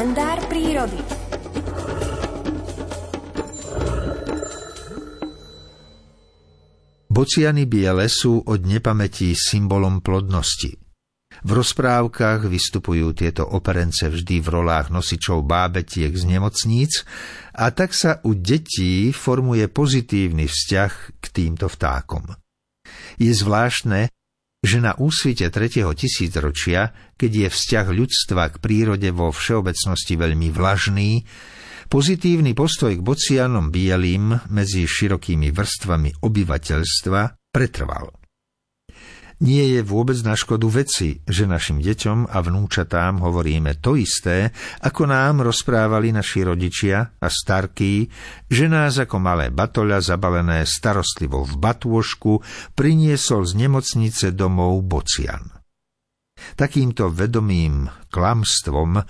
kalendár prírody. Bociany biele sú od nepamätí symbolom plodnosti. V rozprávkach vystupujú tieto operence vždy v rolách nosičov bábetiek z nemocníc a tak sa u detí formuje pozitívny vzťah k týmto vtákom. Je zvláštne, že na úsvite tretieho tisícročia, keď je vzťah ľudstva k prírode vo všeobecnosti veľmi vlažný, pozitívny postoj k bocianom bielým medzi širokými vrstvami obyvateľstva pretrval. Nie je vôbec na škodu veci, že našim deťom a vnúčatám hovoríme to isté, ako nám rozprávali naši rodičia a starky, že nás ako malé batoľa zabalené starostlivo v batôžku priniesol z nemocnice domov bocian. Takýmto vedomým klamstvom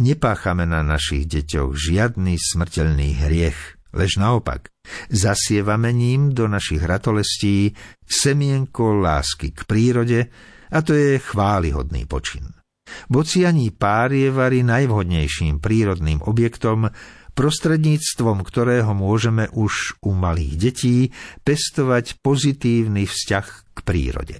nepáchame na našich deťoch žiadny smrteľný hriech – Lež naopak, zasievame ním do našich ratolestí semienko lásky k prírode a to je chválihodný počin. Bocianí pár je vary najvhodnejším prírodným objektom, prostredníctvom ktorého môžeme už u malých detí pestovať pozitívny vzťah k prírode.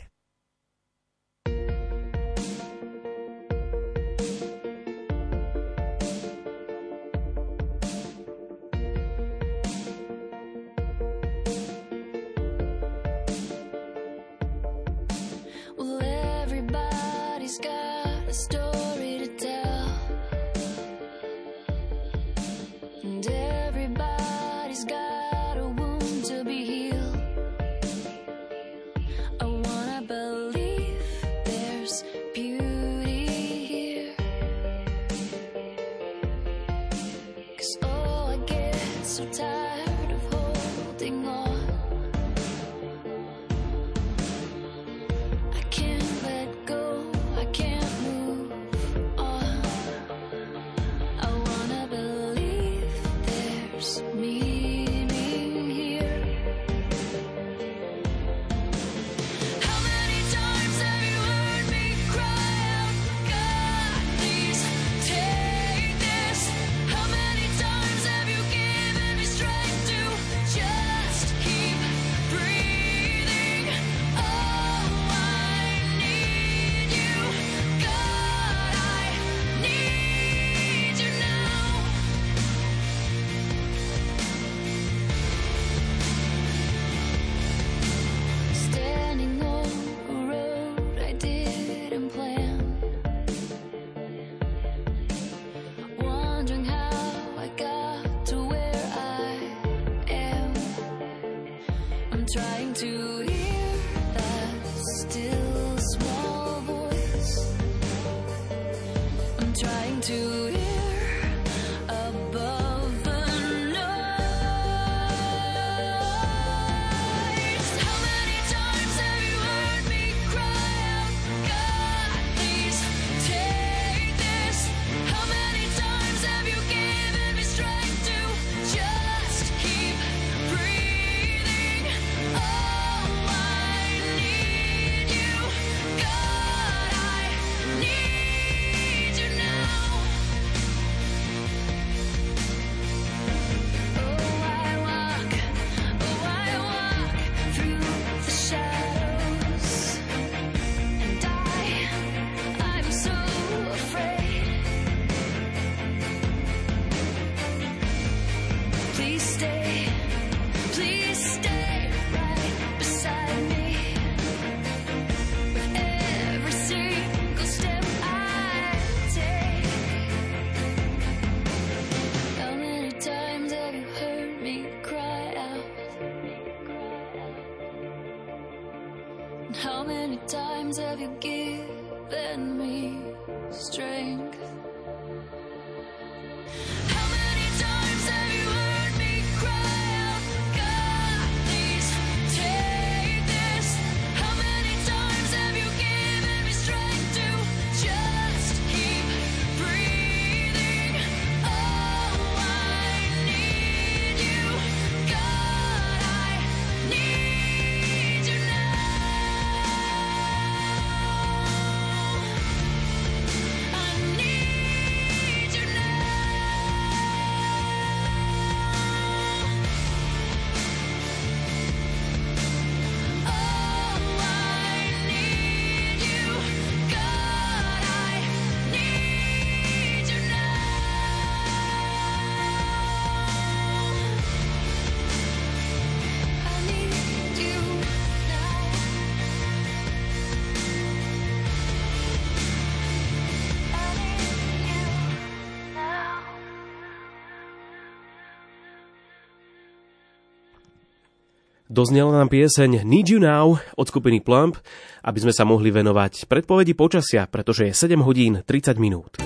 So tired to how many times have you given me strength? Doznela nám pieseň Need You Now od skupiny Plump, aby sme sa mohli venovať predpovedi počasia, pretože je 7 hodín 30 minút.